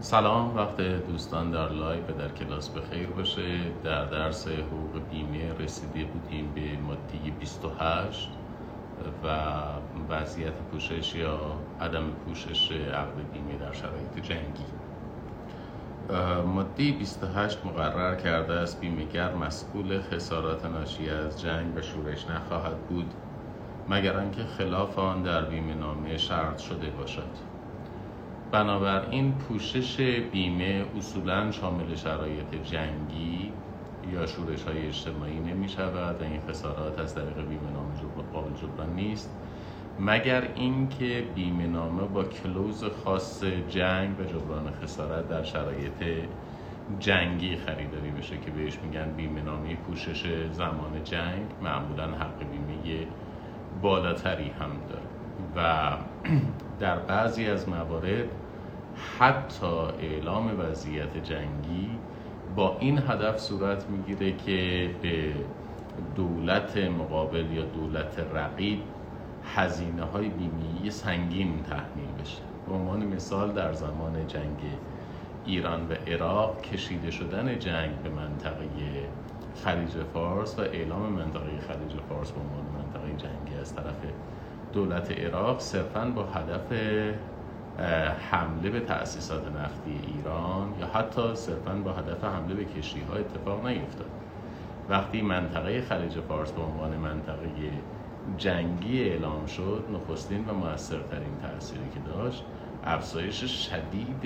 سلام وقت دوستان در live در کلاس بخیر باشه. در درس حقوق بیمه رسیده بودیم به ماده 28 و وضعیت پوشش یا عدم پوشش عقد بیمه در شرایط جنگی. ماده 28 مقرر کرده است بیمه‌گر مسئول خسارات ناشی از جنگ و شورش نخواهد بود مگر آنکه خلاف آن در بیمه نامه شرط شده باشد. بنابراین پوشش بیمه اصولا شامل شرایط جنگی یا شورش های اجتماعی نمی شود و این خسارات از طریق بیمه نامه قابل جبران نیست. مگر اینکه بیمه نامه با کلوز خاص جنگ و جبران خسارت در شرایط جنگی خریداری بشه که بهش میگن بیمه نامه پوشش زمان جنگ معمولا حق بیمه بالاتری هم داره. و در بعضی از موارد حتی اعلام وضعیت جنگی با این هدف صورت می‌گیره که به دولت مقابل یا دولت رقیب هزینه های بیمی سنگین تحمیل بشه. به عنوان مثال در زمان جنگ ایران و عراق کشیده شدن جنگ به منطقه خلیج فارس و اعلام منطقه خلیج فارس به عنوان منطقه جنگی از طرف دولت عراق صرفا با هدف حمله به تأسیسات نفتی ایران یا حتی صرفا با هدف حمله به کشتی ها اتفاق نیفتاد. وقتی منطقه خلیج فارس به عنوان منطقه جنگی اعلام شد نخستین و موثرترین تأثیری که داشت افزایش شدید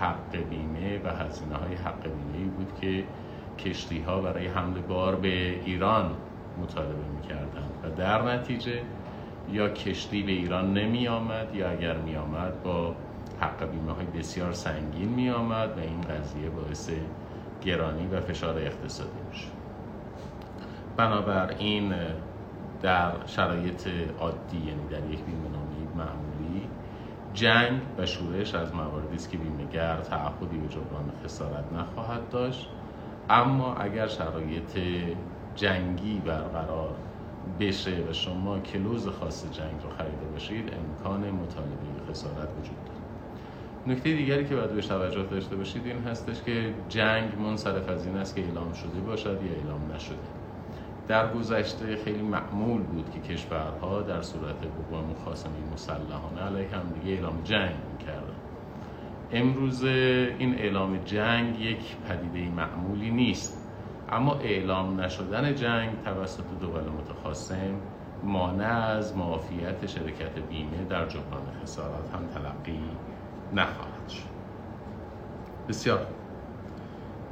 حق بیمه و هزینه های حق بیمه بود که کشتی ها برای حمله بار به ایران مطالبه می‌کردند. و در نتیجه یا کشتی به ایران نمی آمد یا اگر می آمد با حق بیمه های بسیار سنگین می آمد و این قضیه باعث گرانی و فشار اقتصادی میشه بنابراین در شرایط عادی یعنی در یک بیمه معمولی جنگ و شورش از مواردی است که بیمهگر تعهدی به جبران خسارت نخواهد داشت. اما اگر شرایط جنگی برقرار بشه و شما کلوز خاص جنگ رو خریده باشید امکان مطالبه خسارت وجود داره نکته دیگری که باید به توجه داشته باشید این هستش که جنگ منصرف از این است که اعلام شده باشد یا اعلام نشده. در گذشته خیلی معمول بود که کشورها در صورت وقوع مخاصمه مسلحانه علیه هم دیگه اعلام جنگ می‌کردن. امروز این اعلام جنگ یک پدیده معمولی نیست. اما اعلام نشدن جنگ توسط دول متخاصم مانع از معافیت شرکت بیمه در جبران خسارت هم تلقی نخواهد شد. بسیار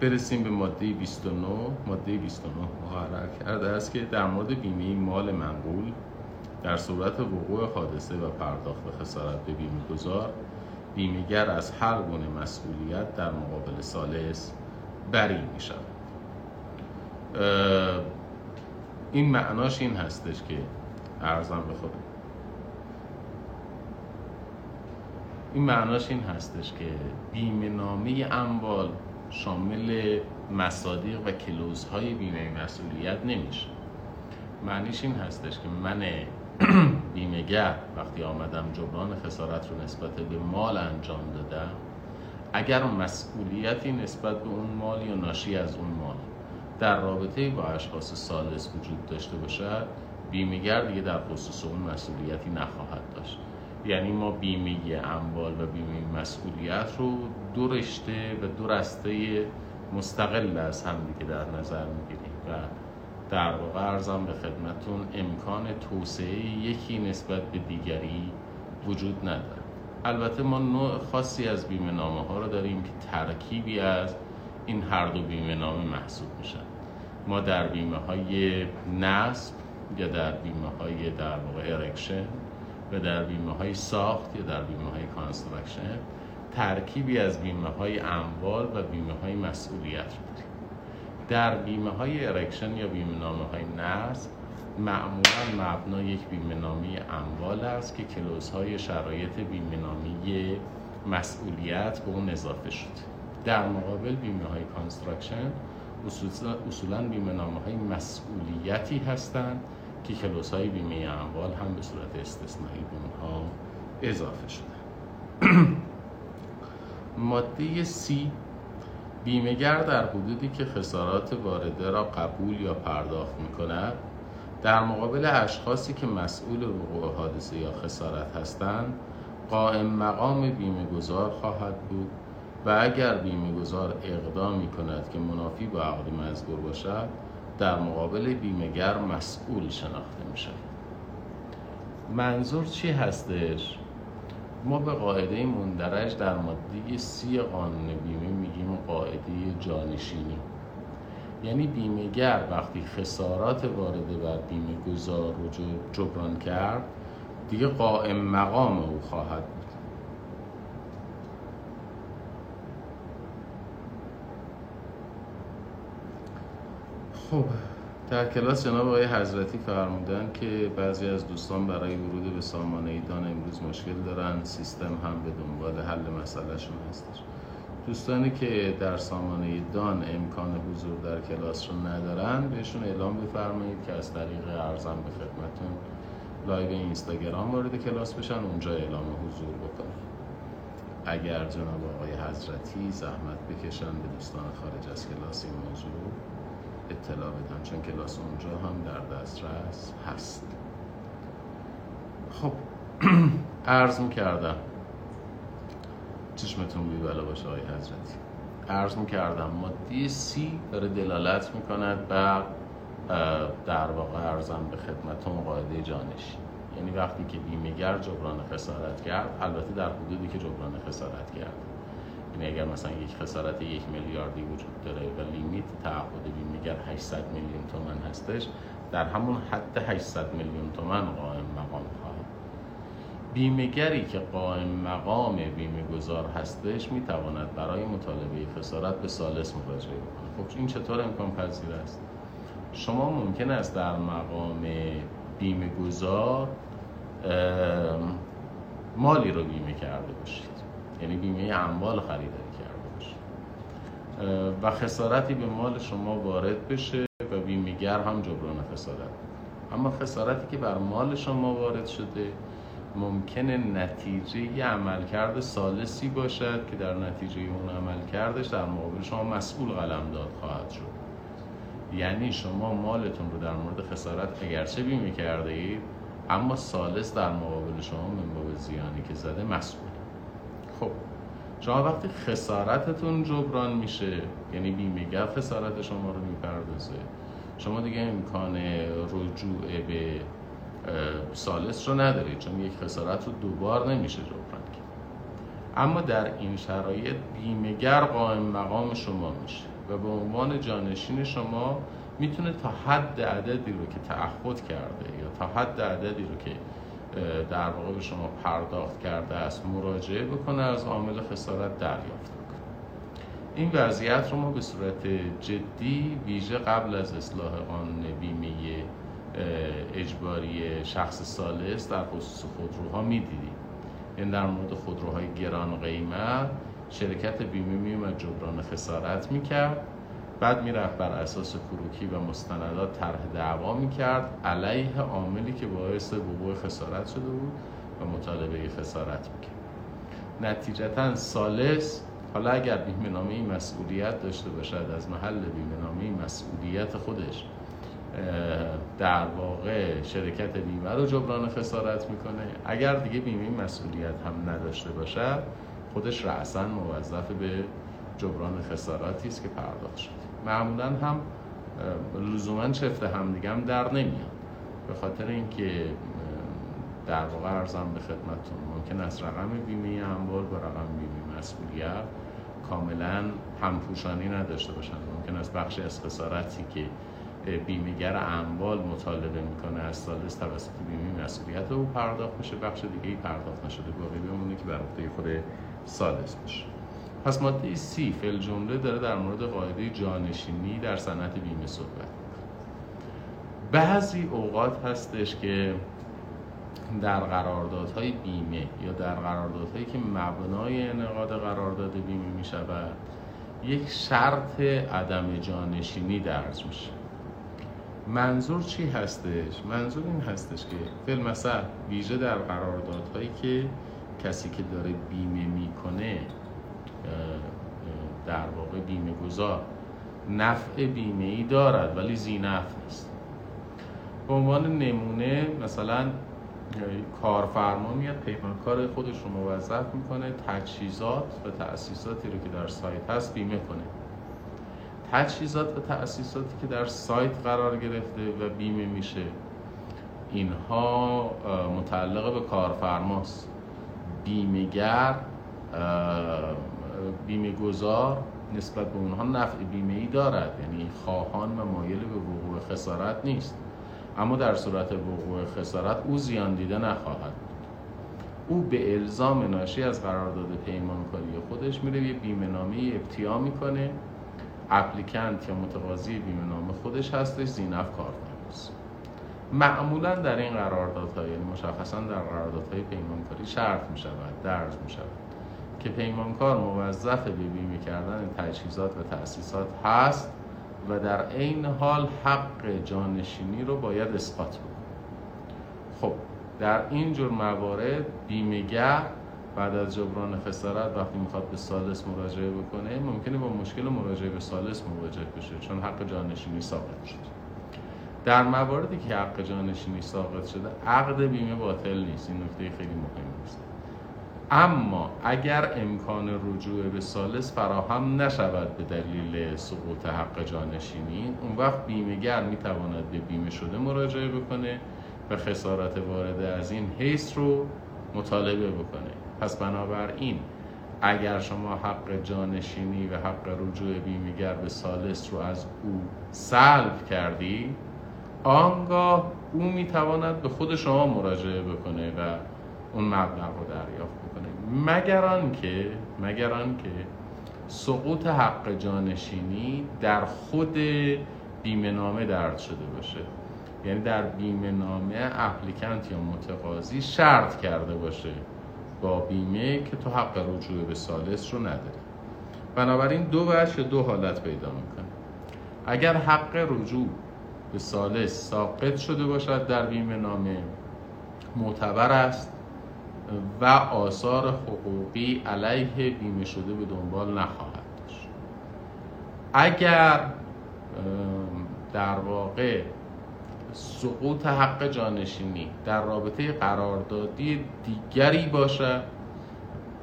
برسیم به ماده 29 ماده 29 مقرر کرده است که در مورد بیمه مال منقول در صورت وقوع حادثه و پرداخت خسارت به بیمه گذار بیمهگر از هر گونه مسئولیت در مقابل سالس بری می شود این معناش این هستش که ارزم به خودم این معناش این هستش که بیمه نامه اموال شامل مصادیق و کلوزهای بیمه مسئولیت نمیشه. معنیش این هستش که من بیمهگر وقتی آمدم جبران خسارت رو نسبت به مال انجام دادم اگر مسئولیتی نسبت به اون مال یا ناشی از اون مال در رابطه با اشخاص سالس وجود داشته باشد بیمهگر دیگه در خصوص اون مسئولیتی نخواهد داشت. یعنی ما بیمه اموال و بیمه مسئولیت رو دو رشته و دو رسته مستقل از هم دیگه در نظر می‌گیریم و در واقع ارزم به خدمتون امکان توسعه یکی نسبت به دیگری وجود نداره البته ما نوع خاصی از بیمه نامه ها رو داریم که ترکیبی از این هر دو بیمه نامه محسوب میشن. ما در بیمه های نصب یا در بیمه های در واقع erection و در بیمه های ساخت یا در بیمه های construction ترکیبی از بیمه های اموال و بیمه های مسئولیت داریم. در بیمه های erection یا بیمه نامه های نصب معمولا مبنا یک بیمه نامه اموال است که clause های شرایط بیمه نامه مسئولیت به اون اضافه شده. در مقابل بیمه های construction اصولا بیمه نامه های مسئولیتی هستند که کلوس های بیمه اموال هم به صورت استثنایی به اونها اضافه شده. ماده سی بیمهگر در حدودی که خسارات وارده را قبول یا پرداخت می کند در مقابل اشخاصی که مسئول وقوع حادثه یا خسارت هستند قائم مقام بیمه گذار خواهد بود. و اگر بیمه گذار اقدام می کند که منافی با عقد مزبور باشد در مقابل بیمهگر مسئول شناخته می شود منظور چی هستش؟ ما به قاعده مندرج در ماده سی قانون بیمه میگیم قاعده جانشینی یعنی بیمهگر وقتی خسارات وارده بر بیمه گذار رو جبران کرد دیگه قائم مقام او خواهد خب در کلاس جناب آقای حضرتی فرمودن که بعضی از دوستان برای ورود به سامانه دان امروز مشکل دارن سیستم هم به دنبال حل مسئلهشون هستش. دوستانی که در سامانه دان امکان حضور در کلاس رو ندارن بهشون اعلام بفرمایید که از طریق عرضم به خدمتتون لایو اینستاگرام وارد کلاس بشن اونجا اعلام حضور بکنن. اگر جناب آقای حضرتی زحمت بکشن به دوستان خارج از کلاس این موضوع اطلاع بدن چون کلاس اونجا هم در دسترس هست. خب عرض می‌کردم. چشمتون بی بلا باشه آقای حضرتی. عرض می‌کردم ماده سی داره دلالت می‌کند بر در واقع ارزم به خدمتون قاعده جانشی یعنی وقتی که بیمهگر جبران خسارت کرد البته در حدودی که جبران خسارت کرد. یعنی اگر مثلا یک خسارت یک میلیاردی وجود داره و لیمیت تعهد بیمهگر 800 میلیون تومن هستش در همون حد 800 میلیون تومن قائم مقام خواهد. بیمهگری که قائم مقام بیمه گذار هستش می‌تواند برای مطالبه خسارت به سالس مراجعه کنه خب این چطور امکان پذیر است؟ شما ممکن است در مقام بیمه گذار مالی رو بیمه کرده باشید. یعنی بیمه اموال خریداری کرده باشید و خسارتی به مال شما وارد بشه و بیمهگر هم جبران خسارت اما خسارتی که بر مال شما وارد شده ممکنه نتیجه عملکرد سالسی باشد که در نتیجه اون عملکردش در مقابل شما مسئول قلمداد خواهد شد. یعنی شما مالتون رو در مورد خسارت اگرچه بیمه کرده اید اما سالس در مقابل شما من زیانی که زده مسئول خب شما وقتی خسارتتون جبران میشه یعنی بیمهگر خسارت شما رو می‌پردازه. شما دیگه امکان رجوع به سالس رو ندارید چون یک خسارت رو دوبار نمیشه جبران کرد. اما در این شرایط بیمهگر قائم مقام شما میشه و به عنوان جانشین شما می‌تونه تا حد عددی رو که تعهد کرده یا تا حد عددی رو که در واقع به شما پرداخت کرده است مراجعه بکنه از عامل خسارت دریافت بکنه. این وضعیت رو ما به صورت جدی ویژه قبل از اصلاح قانون بیمه اجباری شخص سالس در خصوص خودروها می‌دیدیم. این در مورد خودروهای گران قیمت شرکت بیمه میومد جبران خسارت می‌کرد. بعد می‌رفت بر اساس کروکی و مستندات طرح دعوا می‌کرد علیه عاملی که باعث وقوع خسارت شده بود و مطالبه خسارت می‌کرد. نتیجتا سالس حالا اگر بیمه نامه مسئولیت داشته باشد از محل بیمه نامه مسئولیت خودش در واقع شرکت بیمه رو جبران خسارت می‌کنه. اگر دیگه بیمه مسئولیت هم نداشته باشد خودش رأسا موظف به جبران خساراتی است که پرداخت شده معمولا هم لزوما چفت همدیگه هم در نمیاد. به خاطر اینکه در واقع ارزم به خدمتتون ممکن است رقم بیمه اموال با رقم بیمه مسئولیت کاملا همپوشانی نداشته باشند. ممکن است بخشی از خسارتی که بیمهگر اموال مطالبه می‌کنه از سالس توسط بیمه مسئولیت او پرداخت میشه بخش دیگه ای پرداخت نشده باقی بمونه که بر عهده خود سالس باشه پس ماده سی فل جمله داره در مورد قاعده جانشینی در صنعت بیمه صحبت بعضی اوقات هستش که در قراردادهای بیمه یا در قراردادهایی که مبنای انعقاد قرارداد بیمه می شود یک شرط عدم جانشینی درج میشه منظور چی هستش؟ منظور این هستش که فیلم ویژه در قراردادهایی که کسی که داره بیمه می‌کنه واقع بیمه گذار. نفع بیمه ای دارد ولی زی نفع نیست. به عنوان نمونه مثلا کارفرما میاد پیمانکار خودش رو موظف می‌کنه تجهیزات و تأسیساتی رو که در سایت هست بیمه کنه. تجهیزات و تأسیساتی که در سایت قرار گرفته و بیمه میشه اینها متعلق به کارفرماست. بیمهگر بیمه گذار نسبت به اونها نفع بیمه ای دارد. یعنی خواهان و مایل به وقوع خسارت نیست. اما در صورت وقوع خسارت او زیان دیده نخواهد او به الزام ناشی از قرارداد پیمانکاری خودش میره یه بیمه نامه ابتیا می‌کنه. اپلیکنت یا متقاضی بیمه نامه خودش هستش زینف کارفرماست معمولا در این قراردادها یعنی مشخصا در قراردادهای پیمانکاری شرط می شود درج می شود که پیمانکار موظف به بیمه کردن تجهیزات و تأسیسات هست و در عین حال حق جانشینی رو باید اثبات بکنه. خب در این جور موارد بیمهگر بعد از جبران خسارت وقتی می‌خواد به سالس مراجعه بکنه ممکنه با مشکل مراجعه به سالس مواجه بشه چون حق جانشینی ساقط شد. در مواردی که حق جانشینی ساقط شده عقد بیمه باطل نیست. این نکته خیلی مهم است اما اگر امکان رجوع به سالس فراهم نشود به دلیل سقوط حق جانشینی اون وقت بیمهگر می‌تواند به بیمه شده مراجعه بکنه و خسارت وارد از این حیث رو مطالبه بکنه. پس بنابراین اگر شما حق جانشینی و حق رجوع بیمهگر به سالس رو از او سلب کردی آنگاه او می‌تواند به خود شما مراجعه بکنه و اون مبلغ رو دریافت مگر آنکه مگر آنکه سقوط حق جانشینی در خود بیمه نامه درد شده باشه. یعنی در بیمه نامه اپلیکنت یا متقاضی شرط کرده باشه با بیمه که تو حق رجوع به سالس رو نداری. بنابراین دو وجه دو حالت پیدا می‌کنه. اگر حق رجوع به سالس ساقط شده باشد در بیمه نامه معتبر است. و آثار حقوقی علیه بیمه شده به دنبال نخواهد داشت. اگر در واقع سقوط حق جانشینی در رابطه قراردادی دیگری باشد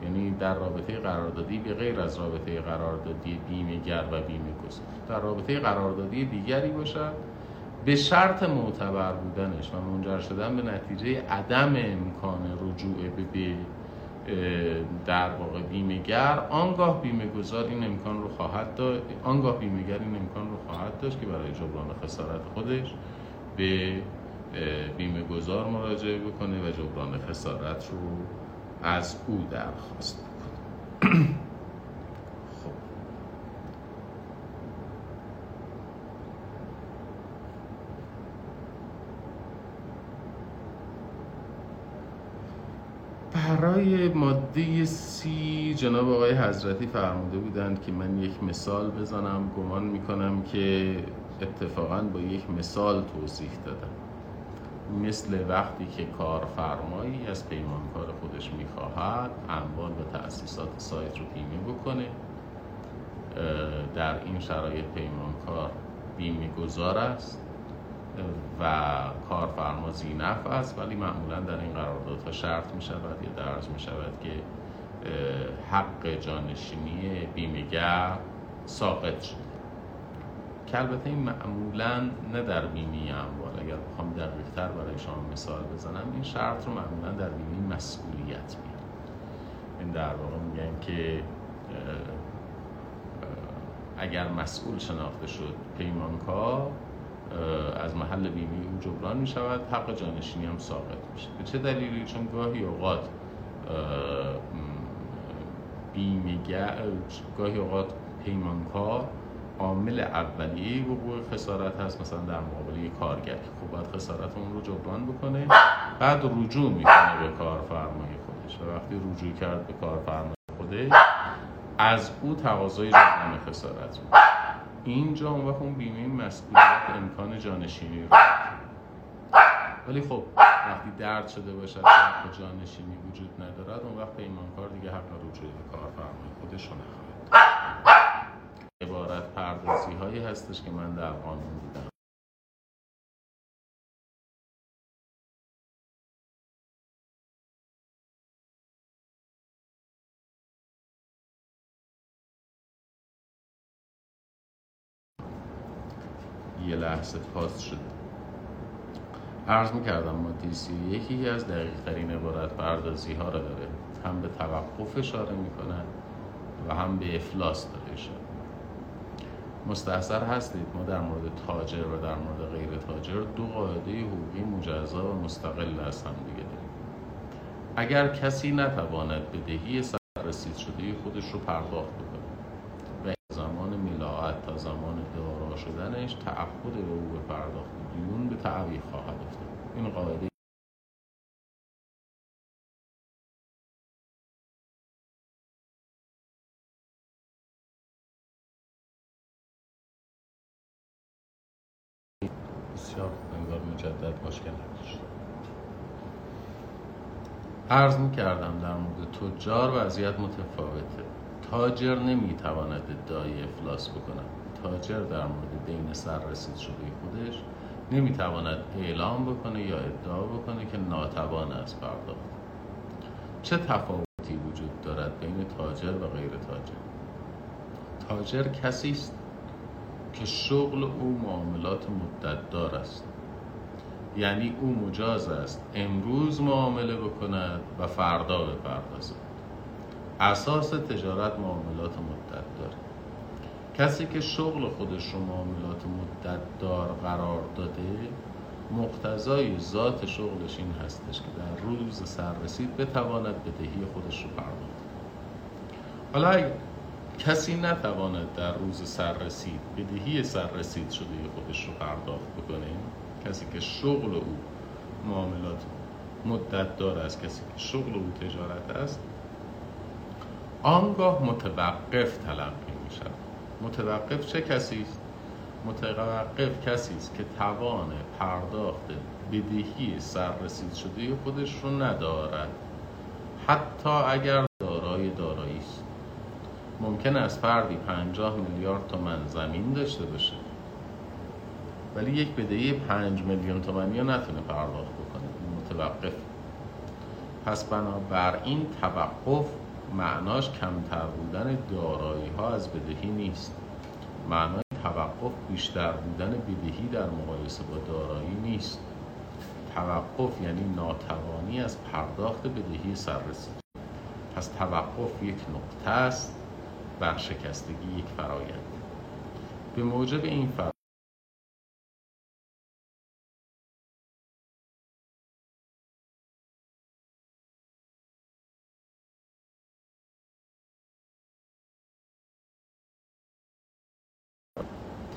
یعنی در رابطه قراردادی به غیر از رابطه قراردادی بیمهگر و بیمه گذار در رابطه قراردادی دیگری باشد به شرط معتبر بودنش و منجر شدن به نتیجه عدم امکان رجوع به در واقع بیمهگر آنگاه بیمه گذار این امکان رو خواهد داشت آنگاه بیمهگر این امکان رو خواهد داشت که برای جبران خسارت خودش به بیمه گذار مراجعه بکنه و جبران خسارت رو از او درخواست بکنه. برای ماده سی جناب آقای حضرتی فرموده بودند که من یک مثال بزنم گمان می‌کنم که اتفاقا با یک مثال توضیح دادم. مثل وقتی که کارفرمایی از پیمانکار خودش می‌خواهد اموال و تأسیسات سایت رو بیمه بکنه. در این شرایط پیمانکار بیمه گذار است. و کارفرما زینف است ولی معمولا در این قراردادها شرط می شود یا درج می شود که حق جانشینی بیمهگر ساقط شده که البته این معمولا نه در بیمه اموال. اگر بخوام دقیق تر برای شما مثال بزنم این شرط رو معمولا در بیمه مسئولیت میاد این در واقع میگن که اگر مسئول شناخته شد پیمانکار از محل بیمه او جبران می شود حق جانشینی هم ساقط میشه. به چه دلیلی؟ چون گاهی اوقات بیمه گاهی اوقات پیمانکار عامل اولیه وقوع خسارت هست. مثلا در مقابل کارگر. خب باید خسارت اون رو جبران بکنه. بعد رجوع می‌کنه به کارفرمای خودش. و وقتی رجوع کرد به کارفرمای خودش از او تقاضای جبران خسارت بود اینجا اون وقت اون بیمه مسئولیت امکان جانشینی رو. ولی خب وقتی درد شده باشد حق جانشینی وجود ندارد اون وقت پیمانکار دیگه حق رجوع به کارفرمای خودش رو نخواهد اشتباهی هستش که من در قانون دیدم. لحظه پاس شد. عرض می‌کردم ماده سی یکی از دقیق ترین عبارت پردازی ها را داره. هم به توقف اشاره می‌کنه و هم به افلاس داره اشاره مستحصر هستید ما در مورد تاجر و در مورد غیر تاجر دو قاعده حقوقی مجزا و مستقل از هم دیگه داریم. اگر کسی نتواند بدهی سررسید شده خودش رو پرداخت بکنه و زمان ملاعت تا زمان شدنش تعهد به او به پرداخت دیون به تعویق خواهد افتاد. این قاعده بسیار انگار مجدد مشکل نداشت. عرض می کردم در مورد تجار وضعیت متفاوته. تاجر نمی‌تواند ادعای افلاس بکند. تاجر در مورد دین سررسید شده خودش نمی‌تواند اعلام بکنه یا ادعا بکنه که ناتوان از پرداخت چه تفاوتی وجود دارد بین تاجر و غیر تاجر؟ تاجر کسی است که شغل او معاملات مدت دار است. یعنی او مجاز است امروز معامله بکند و فردا بپردازد. اساس تجارت معاملات مدت داره کسی که شغل خودش رو معاملات مدت دار قرار داده مقتضای ذات شغلش این هستش که در روز سررسید بتواند بدهی خودش رو پرداخت. حالا کسی نتواند در روز سررسید بدهی سررسید شده خودش رو پرداخت بکنه کسی که شغل او معاملات مدت دار است کسی که شغل او تجارت است آنگاه متوقف تلقی می شود متوقف چه کسی است؟ متوقف کسی است که توان پرداخت بدهی سررسید شده خودش رو ندارد. حتی اگر دارای دارایی است. ممکن است فردی 50 میلیارد تومن زمین داشته باشه. ولی یک بدهی 5 میلیون تومنی رو نتونه پرداخت بکنه. متوقف. پس بنابراین توقف معناش کمتر بودن دارایی ها از بدهی نیست. معنای توقف بیشتر بودن بدهی در مقایسه با دارایی نیست. توقف یعنی ناتوانی از پرداخت بدهی سررسید. پس توقف یک نقطه است برشکستگی یک فرایند. به موجب این فرایند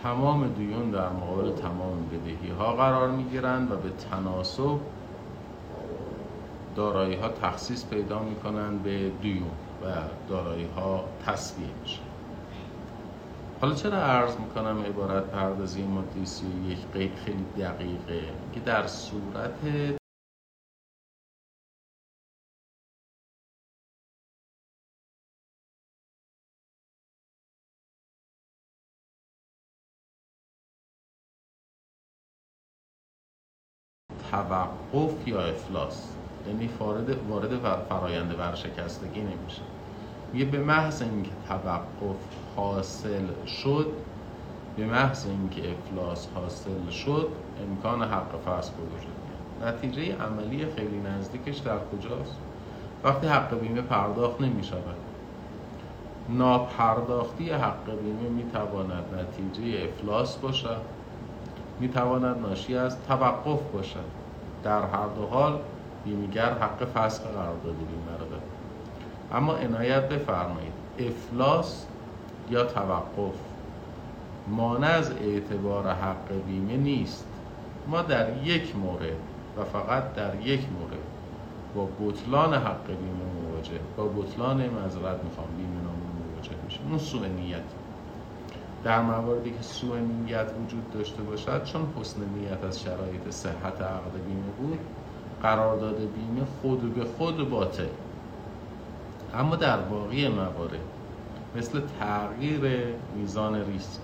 تمام دیون در مقابل تمام بدهی ها قرار می گیرند و به تناسب دارایی ها تخصیص پیدا می کنند به دیون و دارایی ها تصویه میشه حالا چرا عرض می‌کنم عبارت پردازی ماده یک قید خیلی دقیقه؟ که در صورت توقف یا افلاس؟ یعنی وارد فرایند ورشکستگی نمیشه. میگه به محض اینکه توقف حاصل شد به محض اینکه افلاس حاصل شد امکان حق فصل وجود نتیجه عملی خیلی نزدیکش در کجاست؟ وقتی حق بیمه پرداخت نمی شود ناپرداختی حق بیمه می تواند نتیجه افلاس باشد. می تواند ناشی از توقف باشد. در هر دو حال بیمیگر حق فسخ قرارداد را داره اما عنایت بفرمایید. افلاس یا توقف مانع از اعتبار حق بیمه نیست. ما در یک مورد و فقط در یک مورد با بطلان حق بیمه مواجه با بطلان مذرت می‌خوام بیمه نامه مواجه میشه اون سوء نیت. در مواردی که سوء نیت وجود داشته باشد چون حسن نیت از شرایط صحت عقد بیمه بود قرارداد بیمه خود به خود باطل. اما در باقی موارد مثل تغییر میزان ریسک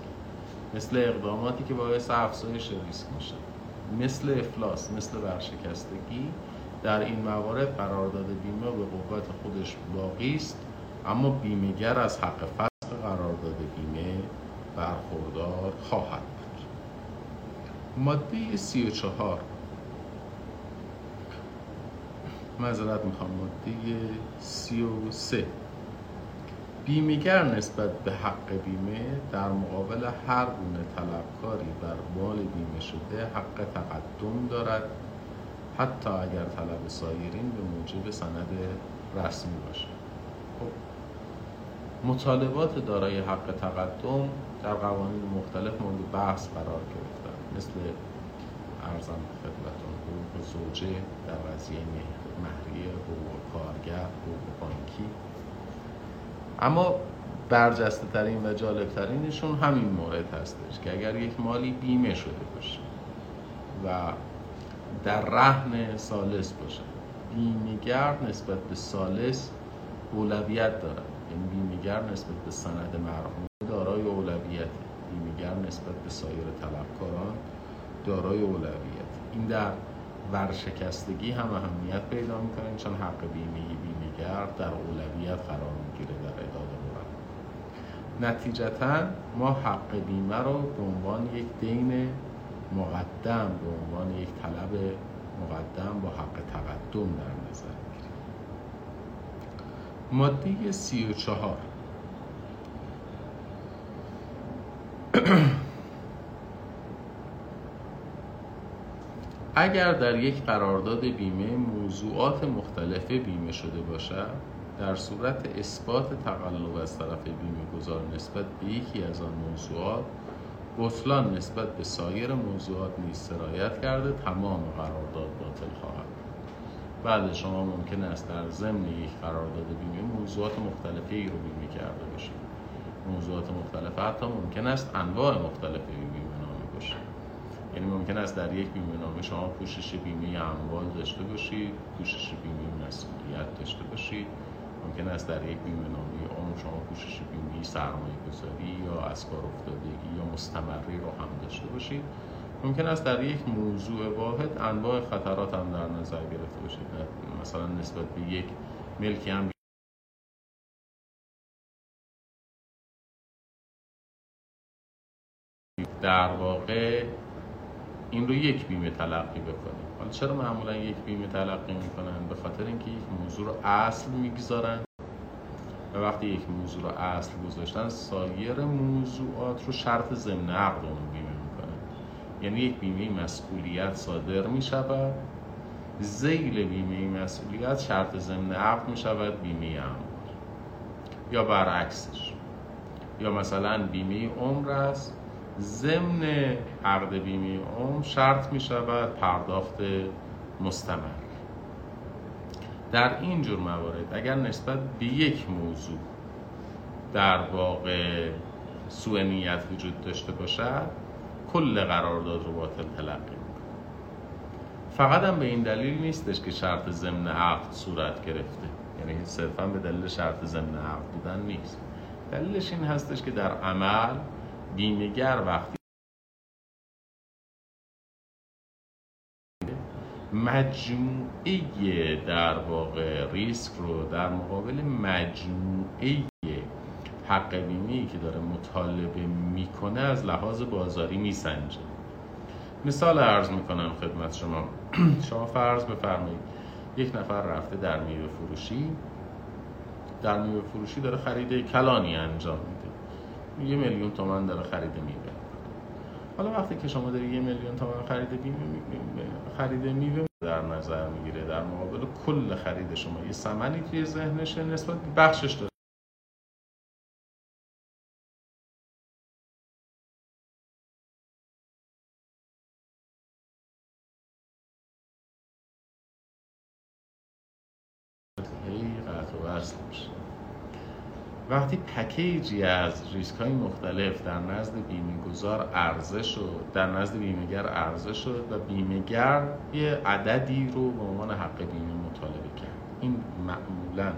مثل اقداماتی که باعث افزایش ریسک میشه مثل افلاس مثل ورشکستگی در این موارد قرارداد بیمه به قوت خودش باقی است اما بیمهگر از حق فصل قرارداد بیمه برخوردار خواهد بود. ماده 34 معذرت می‌خوام ماده 33 بیمهگر نسبت به حق بیمه در مقابل هر گونه طلبکاری بر مال بیمه شده حق تقدم دارد حتی اگر طلب سایرین به موجب سند رسمی باشد. مطالبات دارای حق تقدم در قوانین مختلف مورد بحث قرار گرفتن. مثل ارزم خدمتون حقوق زوجه در قضیه مهریه حقوق کارگر حقوق بانکی. اما برجسته ترین و جالب ترینشون همین مورد هستش که اگر یک مالی بیمه شده باشه و در رهن سالس باشه بیمهگر نسبت به سالس اولویت دارد یعنی بیمهگر نسبت به سند مرحوم دارای اولویت بیمهگر نسبت به سایر طلبکاران دارای اولویت این در ورشکستگی هم اهمیت پیدا می‌کنه چون حق بیمه بیمهگر در اولویت قرار می‌گیره در اداد نتیجتا ما حق بیمه رو به عنوان یک دین مقدم به عنوان یک طلب مقدم با حق تقدم در نظر ماده سی و چهار. اگر در یک قرارداد بیمه موضوعات مختلفه بیمه شده باشد در صورت اثبات تقلب از طرف بیمه گذار نسبت به یکی از آن موضوعات بطلان نسبت به سایر موضوعات نیز سرایت کرده تمام قرارداد باطل خواهد بعد شما ممکن است در ضمن یک قرارداد بیمه موضوعات مختلفی رو بیمه کرده باشید. موضوعات مختلفه حتی ممکن است انواع مختلفی بیمه نامه باشه یعنی ممکن است در یک بیمه نامه شما پوشش بیمه اموال داشته باشید پوشش بیمه مسئولیت داشته باشید. ممکن است در یک بیمه نامه عمر شما پوشش بیمه سرمایه گذاری یا از کار افتادگی یا مستمری رو هم داشته باشید. ممکن است در یک موضوع واحد انواع خطرات هم در نظر گرفته باشید مثلا نسبت به یک ملکی هم در واقع این رو یک بیمه تلقی بکنیم. حالا چرا معمولا یک بیمه تلقی می‌کنن؟ به خاطر اینکه یک موضوع رو اصل می‌گذارن و وقتی یک موضوع رو اصل گذاشتن سایر موضوعات رو شرط ضمن عقد اون بیمه یعنی یک بیمه مسئولیت صادر می‌شود زیل بیمه مسئولیت شرط ضمن عقد می‌شود بیمه اموال یا برعکسش. یا مثلا بیمه عمر است ضمن عقد بیمه عمر شرط می شود پرداخت مستمر. در این جور موارد اگر نسبت به یک موضوع در واقع سوء نیت وجود داشته باشد کل قرارداد رو باطل تلقی فقط هم به این دلیل نیستش که شرط ضمن عقد صورت گرفته. یعنی صرفا به دلیل شرط ضمن عقد بودن نیست. دلیلش این هستش که در عمل بیمهگر وقتی مجموعه در واقع ریسک رو در مقابل مجموعه حق بیمه که داره مطالبه می‌کنه از لحاظ بازاری میسنجه. مثال عرض می‌کنم خدمت شما. شما فرض بفرمایید یک نفر رفته در میوه فروشی. در میوه فروشی داره خرید کلانی انجام میده. یه میلیون تومن داره خرید میوه. حالا وقتی که شما داری یه میلیون تومن خرید میوه خرید میوه در نظر می‌گیره در مقابل کل خرید شما یه ثمنی توی ذهنشه نسبت بخشش داره. وقتی پکیجی از ریسک های مختلف در نزد بیمه گذار عرضه شد در نزد بیمهگر عرضه شد و بیمهگر یه عددی رو به عنوان حق بیمه مطالبه کرد. این معمولا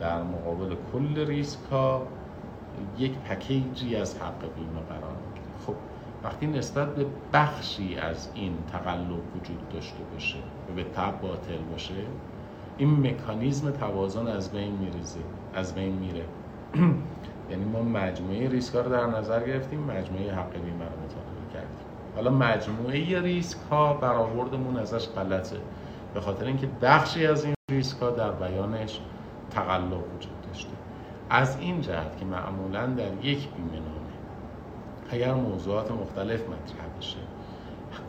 در مقابل کل ریسک ها یک پکیجی از حق بیمه قرار می‌گیره. خب وقتی نسبت به بخشی از این تقلب وجود داشته باشه و به تب باطل باشه این مکانیزم توازن از بین میریزه از بین میره. یعنی ما مجموعه ریسک ها رو در نظر گرفتیم مجموعه حق بیمه رو مطالعه کردیم. حالا مجموعه ریسک ها برآوردمون ازش غلطه. به خاطر اینکه بخشی از این ریسک ها در بیانش تقلب وجود داشته. از این جهت که معمولا در یک بیمه نامه اگر موضوعات مختلف مطرح بشه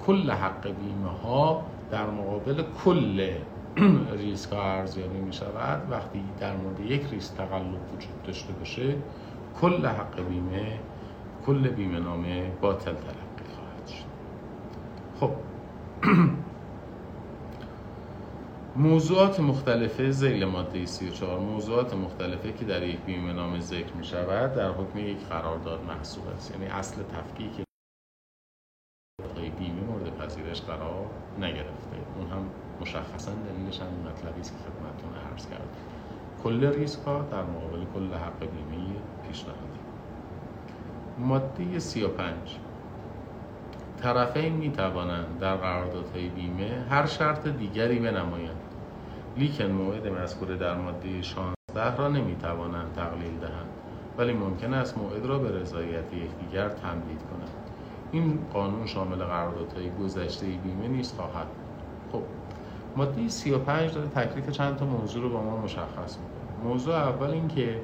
کل حق بیمه ها در مقابل کل ریسک ها ارزیابی می شود وقتی در مورد یک ریسک تقلب وجود داشته باشه کل حق بیمه کل بیمه نامه باطل تلقی خواهد شد. خب. موضوعات مختلفه زیل ماده 34 موضوعات مختلفه که در یک بیمه نامه ذکر می شود در حکم یک قرارداد محسوب است. یعنی اصل تفکیک بیمه مورد پذیرش قرار نگرفته اون هم مشخصا دلیلش هم مطلبی است که خدمتتون عرض کردم. کل ریسک ها در مقابل کل حق بیمه پیشنهادی. ماده 35 طرفین می توانند در قراردادهای بیمه هر شرط دیگری بنمایند. لیکن موعد مذکور در ماده 16 را نمی توانند تقلیل دهند ولی ممکن است موعد را به رضایت یکدیگر تمدید کنند. این قانون شامل قراردادهای گذشته بیمه نیست خواهد خب ماده 35 داره تکلیف چند تا موضوع رو با ما مشخص می‌کنه. موضوع اول این که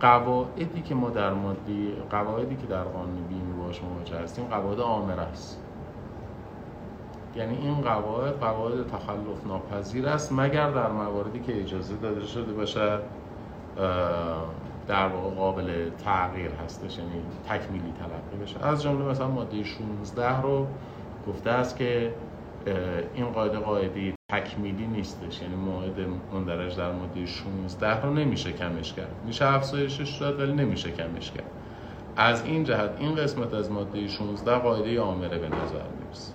قواعدی که ما در ماده قواعدی که در قانون بیمه باش مواجه هستیم قواعد آمر است یعنی این قواعد قواعد تخلف ناپذیر است مگر در مواردی که اجازه داده شده باشه در واقع قابل تغییر هستش یعنی تکمیلی تلقی بشه. از جمله مثلا ماده 16 رو گفته است که این قاعده قاعده تکمیلی نیستش. یعنی موعد مندرج در ماده 16 رو نمیشه کمش کرد. میشه افزایشش داد ولی نمیشه کمش کرد. از این جهت این قسمت از ماده 16 قاعده آمره به نظر می‌رسه.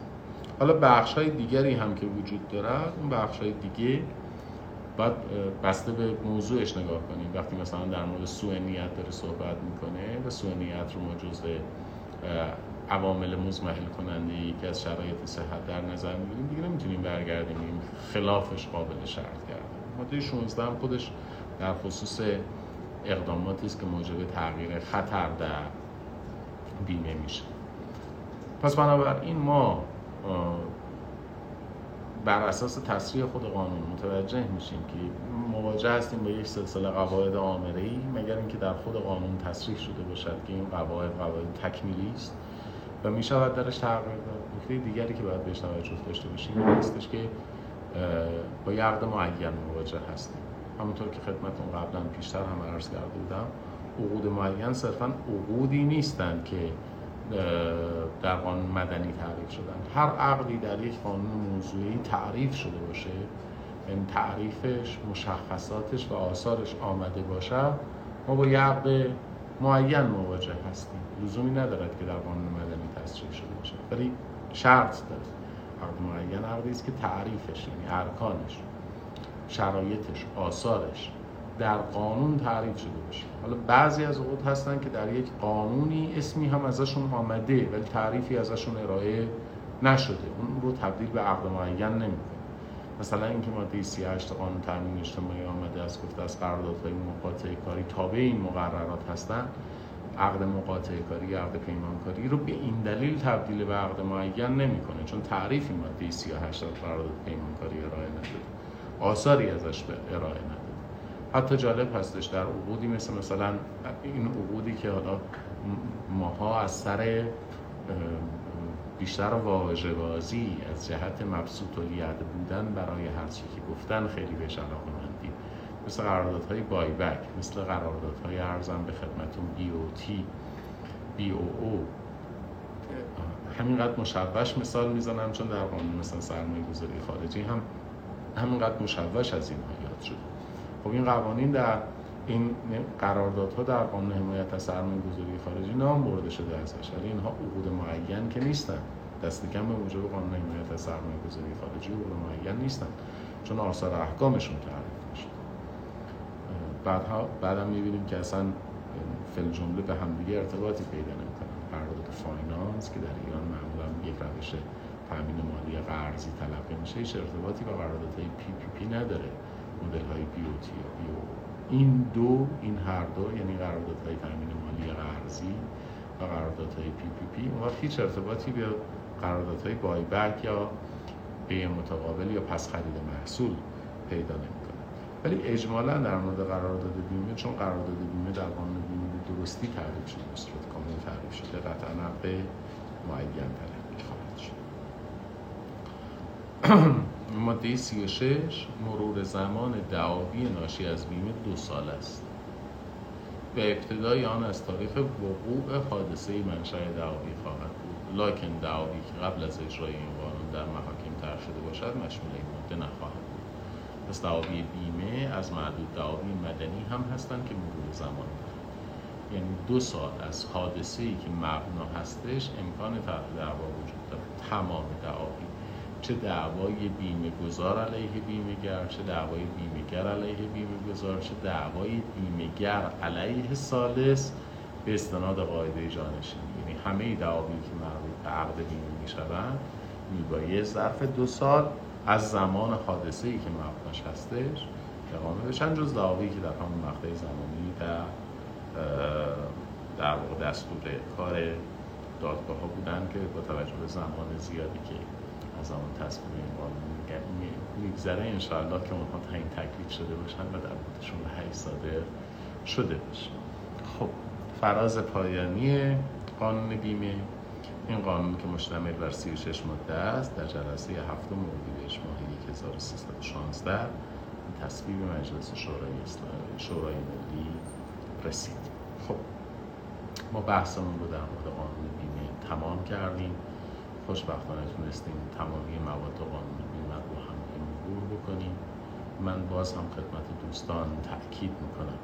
حالا بخش های دیگری هم که وجود دارد اون بخش های دیگه باید بسته به موضوعش نگاه کنیم. وقتی مثلا در مورد سوء نیت داره صحبت می‌کنه و سوء نیت رو ما جزء عوامل مزمحل کننده یکی از شرایط صحت در نظر می‌گیریم دیگه نمی‌تونیم برگردیم. خلافش قابل شرط کردن ماده 16 هم خودش در خصوص اقداماتی است که موجب تغییر خطر در بیمه میشه. پس بنابراین ما بر اساس تصریح خود قانون متوجه میشیم که مواجه هستیم با یک سلسله قواعد ای مگر اینکه در خود قانون تصریح شده باشد که این قواعد قواعد تکمیلی است؟ و می شود درش تغییر داد. نکته دیگری که باید بهش توجه داشته باشیم این هستش که با یه عقد معین مواجه هستیم. همونطور که خدمتون قبلا پیشتر هم عرض کرده بودم عقود معین صرفا عقودی نیستند که در قانون مدنی تعریف شدن. هر عقدی در یک قانون موضوعی تعریف شده باشه یعنی تعریفش مشخصاتش و آثارش آمده باشه ما با یه عقد معین مواجه هستیم. لزومی ندارد که در قانون مدنی تصریح شده باشه. ولی شرط داره. عقد معین عقدی است که تعریفش یعنی ارکانش شرایطش آثارش در قانون تعریف شده باشه. حالا بعضی از عقود هستن که در یک قانونی اسمی هم ازشون آمده ولی تعریفی ازشون ارائه نشده. اون رو تبدیل به عقد معین نمی‌کنه. مثلا اینکه ماده 38 قانون تامین اجتماعی آمده است گفته از قراردادهای مقاطعه کاری تابع این مقررات هستن. عقد مقاطعه کاری عقد پیمانکاری رو به این دلیل تبدیل به عقد معین نمی‌کنه چون تعریفی ماده 38 قرارداد پیمانکاری ارائه نداده. آثاری ازش به ارائه نداده. حتی جالب هستش در عقودی مثل مثلا این عقودی که حالا ماها از سر بیشتر واژه بازی از جهت مبسوط و بودن برای هر چی که گفتن خیلی بهش علاقه مثل قراردادهای بای بک مثل قراردادهای ارزم به خدمتون بی او تی بی او او همینقدر مشوش مثال می‌زنم چون در قانون مثلا سرمایه گذاری خارجی هم همینقدر مشوش از این یاد شده. خب این قوانین در این قراردادها در قانون حمایت از سرمایه گذاری خارجی نام برده شده ازش. ولی اینها عقود معین که نیستن. دست کم به موجب قانون حمایت از سرمایه گذاری خارجی عقود معین نیستن. چون آثار احکامشون تعریف بعدها بعدم می‌بینیم که اصلا فی‌الجمله به همدیگه ارتباطی پیدا نمی‌کنن. قرارداد فاینانس که در ایران معمولا یک روش تامین مالی قرضی تلقی میشه هیچ ارتباطی با قراردادهای PPP نداره. مدل های BOT BOO. این دو این هر دو یعنی قراردادهای تامین مالی قرضی و قراردادهای PPP و هیچ ارتباطی به قراردادهای buyback یا بیع متقابل یا پس خرید محصول پیدا نمی‌کنه. ولی اجمالا در مورد قرارداد بیمه چون قرارداد بیمه در قانون بیمه درستی تعریف شده به صورت کامل تعریف شده قطعا عقد معین تلقی خواهد شد ماده 36 مرور زمان دعاوی ناشی از بیمه دو سال است. به ابتدای آن از تاریخ وقوع حادثه منشأ دعاوی خواهد بود. لاکن دعاوی که قبل از اجرای این قانون در محاکم طرح شده باشد مشمول این ماده نخواهد پس دعاوی بیمه از معدود دعاوی مدنی هم هستند که مرور زمان دارند یعنی دو سال از حادثه ای که مبنا هستش امکان طرح دعوا وجود دارد تمام دعاوی. چه دعوای بیمه گذار علیه بیمه گر چه دعوای بیمه گر علیه بیمه گذار چه دعوای بیمه گر علیه سالس به استناد قاعده جانشینی. یعنی همه دعاوی که مربوط به عقد بیمه می‌شوند میبایه ظرف دو سال از زمان حادثه ای که مبناش هستش اقامه بشن جز دعاوی که در همون مقطع زمانی در در واقع دستور کار دادگاه ها بودن که با توجه به زمان زیادی که از آن تصمیم این قانون میگذره انشاءالله که اونها این تکلیف شده باشن و در موردشون به صادر شده باشه خب فراز پایانی قانون بیمه. این قانون که مشتمل بر 36 ماده است در جلسه هفتم اردیبهشت ماه 1316 تصویب مجلس شورای شورای ملی رسید. خب ما بحثمون رو در مورد قانون بیمه تمام کردیم. خوشبختانه تونستیم تمامی مواد قانون بیمه رو هم مرور بکنیم. من باز هم خدمت دوستان تاکید می‌کنم.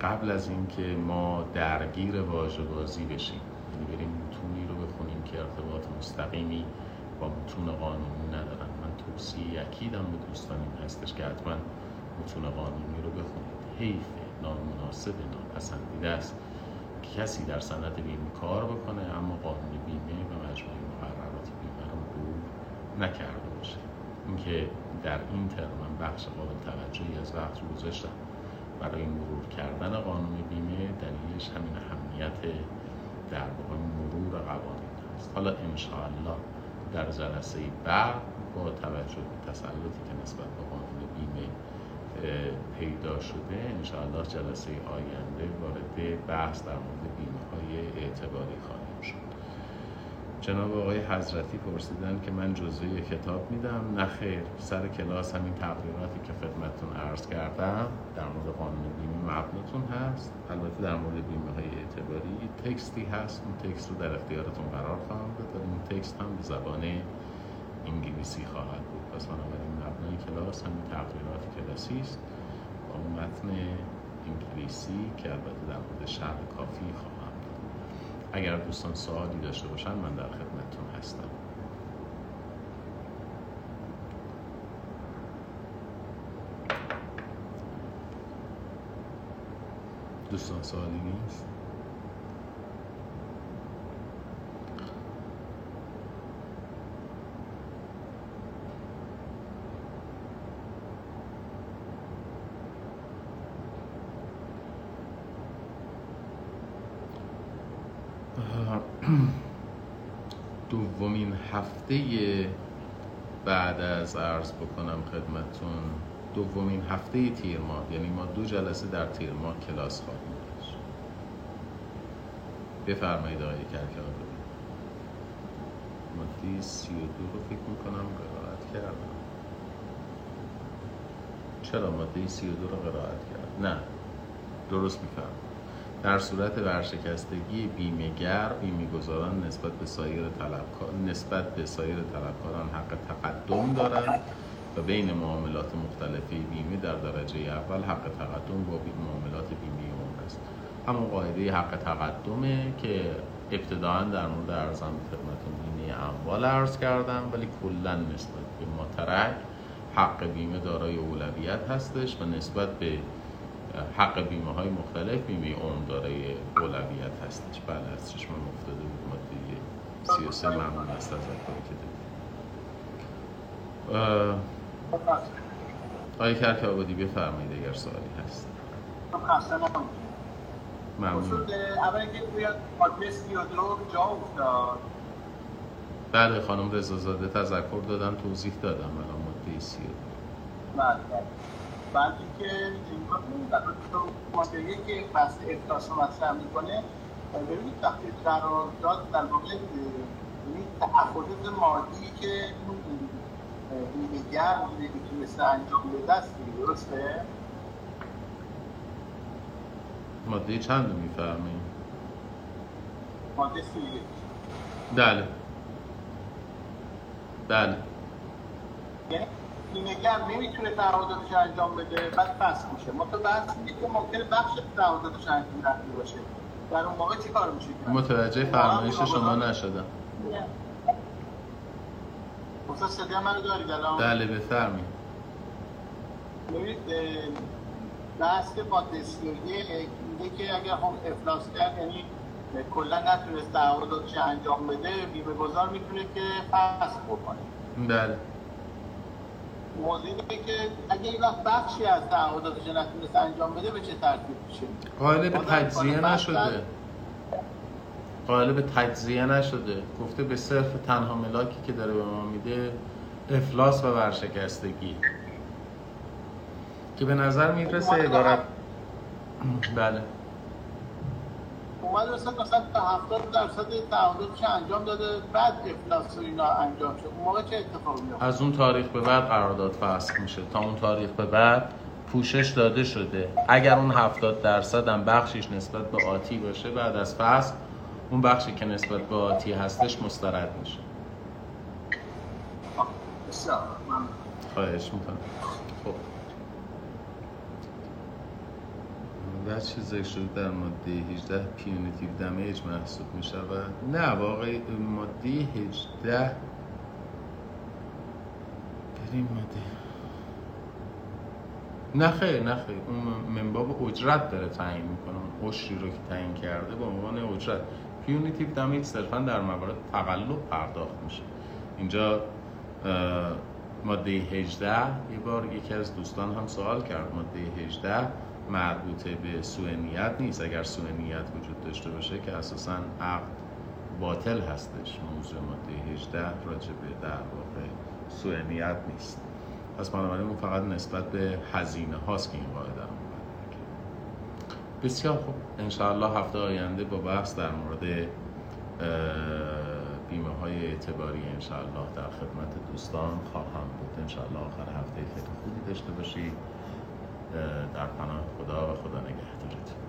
قبل از اینکه ما درگیر واژه بازی بشیم یعنی بریم متونی رو بخونیم که ارتباط مستقیمی با متون قانونی ندارن من توصیه یکیدم به دوستان این هستش که حتما متون قانونی رو بخونید. حیف نامناسب ناپسندیده است. کسی در صنعت بیمه کار بکنه اما قانون بیمه و مجموعه مقررات بیمه رو مرور نکرده باشه. اینکه در این ترم من بخش قابل توجهی از وقت رو گذاشتم برای مرور کردن قانون بیمه دلیلش همین اهمیت در واقع مرور قوانین حالا انشاءالله در جلسه بعد با توجه به تسلطی که نسبت به قانون بیمه پیدا شده انشاءالله جلسه آینده وارد بحث در مورد بیمه های اعتباری خواهیم شد جناب آقای حضرتی پرسیدن که من جزوه کتاب میدم. نه خیر. سر کلاس همین تقریراتی که خدمتتون عرض کردم در مورد قانون بیمه مبناتون هست. البته در مورد بیمه های اعتباری تکستی هست. اون تکست رو در اختیارتون قرار خواهم داد اون تکست هم به زبان انگلیسی خواهد بود. پس بنابراین مبنای کلاس همین تقریرات کلاسی است. با متن انگلیسی که البته در مورد شرح کافی خواهم داد اگر دوستان سوالی داشته باشن من در خدمتتون هستم. دوستان سوالی نیست دومین هفته بعد از عرض بکنم خدمتون دومین هفته تیر ماه یعنی ما دو جلسه در تیر ماه کلاس خواهیم داشت. بفرمایید آقای کرکار مادی سی و دو رو فکر می‌کنم قرائت کردم. چرا ماده سی و دو رو قرائت کرد نه درست میفرم در صورت ورشکستگی بیمهگر بیمهگذاران نسبت به سایر طلبکار نسبت به سایر طلبکاران حق تقدم دارند و بین معاملات مختلفی بیمه در درجه اول حق تقدم با معاملات بیمه عمر است. همون قاعده حق تقدمه که ابتداعا در مورد ارزم خدمتتون بیمه اموال عرض کردم ولی کلا نسبت به مترک حق بیمه دارای اولویت هستش و نسبت به حق بیمه های مختلف بیمه عمر داره. اولویت هستش. بله از چشم افتاده بود. ماده 33 ممنون است از که دادید. آقای کرک آبادی بفرمایید اگر سوالی هست. ممنون. اول توی 32 جا افتاد. بله خانم رضازاده تذکر دادن توضیح دادم. الان ماده 32 بله بله. بعد اینکه ماده که بحث افلاس رو مطرح می‌کنه ببینید وقتی قرارداد در واقع یعنی تعهدات مادی که بیمهگر می‌تونسته انجام بده است درسته؟ ماده چند میفرمایید؟ ماده سی بله. بله. یعنی بیمهگر نمی‌تونه تعهداتش انجام بده بعد فصل میشه. ما تو بحث که ممکنه بخش تعهداتش انجام باشه. در اون موقع چی کار میشه متوجه فرمایش شما نشدم. استاد صدای منو دارید الان؟ بله بفرمایید. ببینید بحث ماده 31 میگه که اگر هم افلاس کرد یعنی کلا نتونست تعهداتش انجام بده بیمه گذار می‌تونه که فصل بکنه. بله. موضوعی که اگه این وقت بخشی از تعهداتش نتونست انجام بده به چه ترتیب میشه؟ قائل به تجزیه نشده. قائل به تجزیه نشده. گفته به صرف تنها ملاکی که داره به ما میده افلاس و ورشکستگی. که به نظر می‌رسه عبارت بله. اومد مثلا مثلا تا 70 درصد تعهداتش انجام داده بعد افلاس و اینا انجام شد. اون موقع چه اتفاقی میفته از اون تاریخ به بعد قرارداد فسخ میشه. تا اون تاریخ به بعد پوشش داده شده. اگر اون 70 درصد هم بخشش نسبت به آتی باشه بعد از فصل اون بخشی که نسبت به آتی هستش مسترد میشه. خواهش می‌کنم. خب. بعد چیزی شده در ماده 18 punitive damage محسوب می شود؟ نه واقعی ماده 18 بریم ماده نه خیر نه خیر. اون من باب اجرت داره تعیین می‌کنه. عشری رو که تعیین کرده به عنوان اجرت. punitive damage صرفا در موارد تقلب پرداخت میشه. اینجا ماده 18 یه بار یکی از دوستان هم سوال کرد. ماده 18 مربوطه به سوء نیت نیست. اگر سوء نیت وجود داشته باشه که اساسا عقد باطل هستش. موضوع ماده 18 راجع به در واقع سوء نیت نیست. پس بنابراین اون فقط نسبت به هزینه هاست که این قاعده رو بسیار خوب. انشاءالله هفته آینده با بحث در مورد بیمه های اعتباری انشاءالله در خدمت دوستان خواهم بود. انشاءالله آخر هفته خیلی خوبی داشته باشید در پناه خدا و خدا نگهدارت.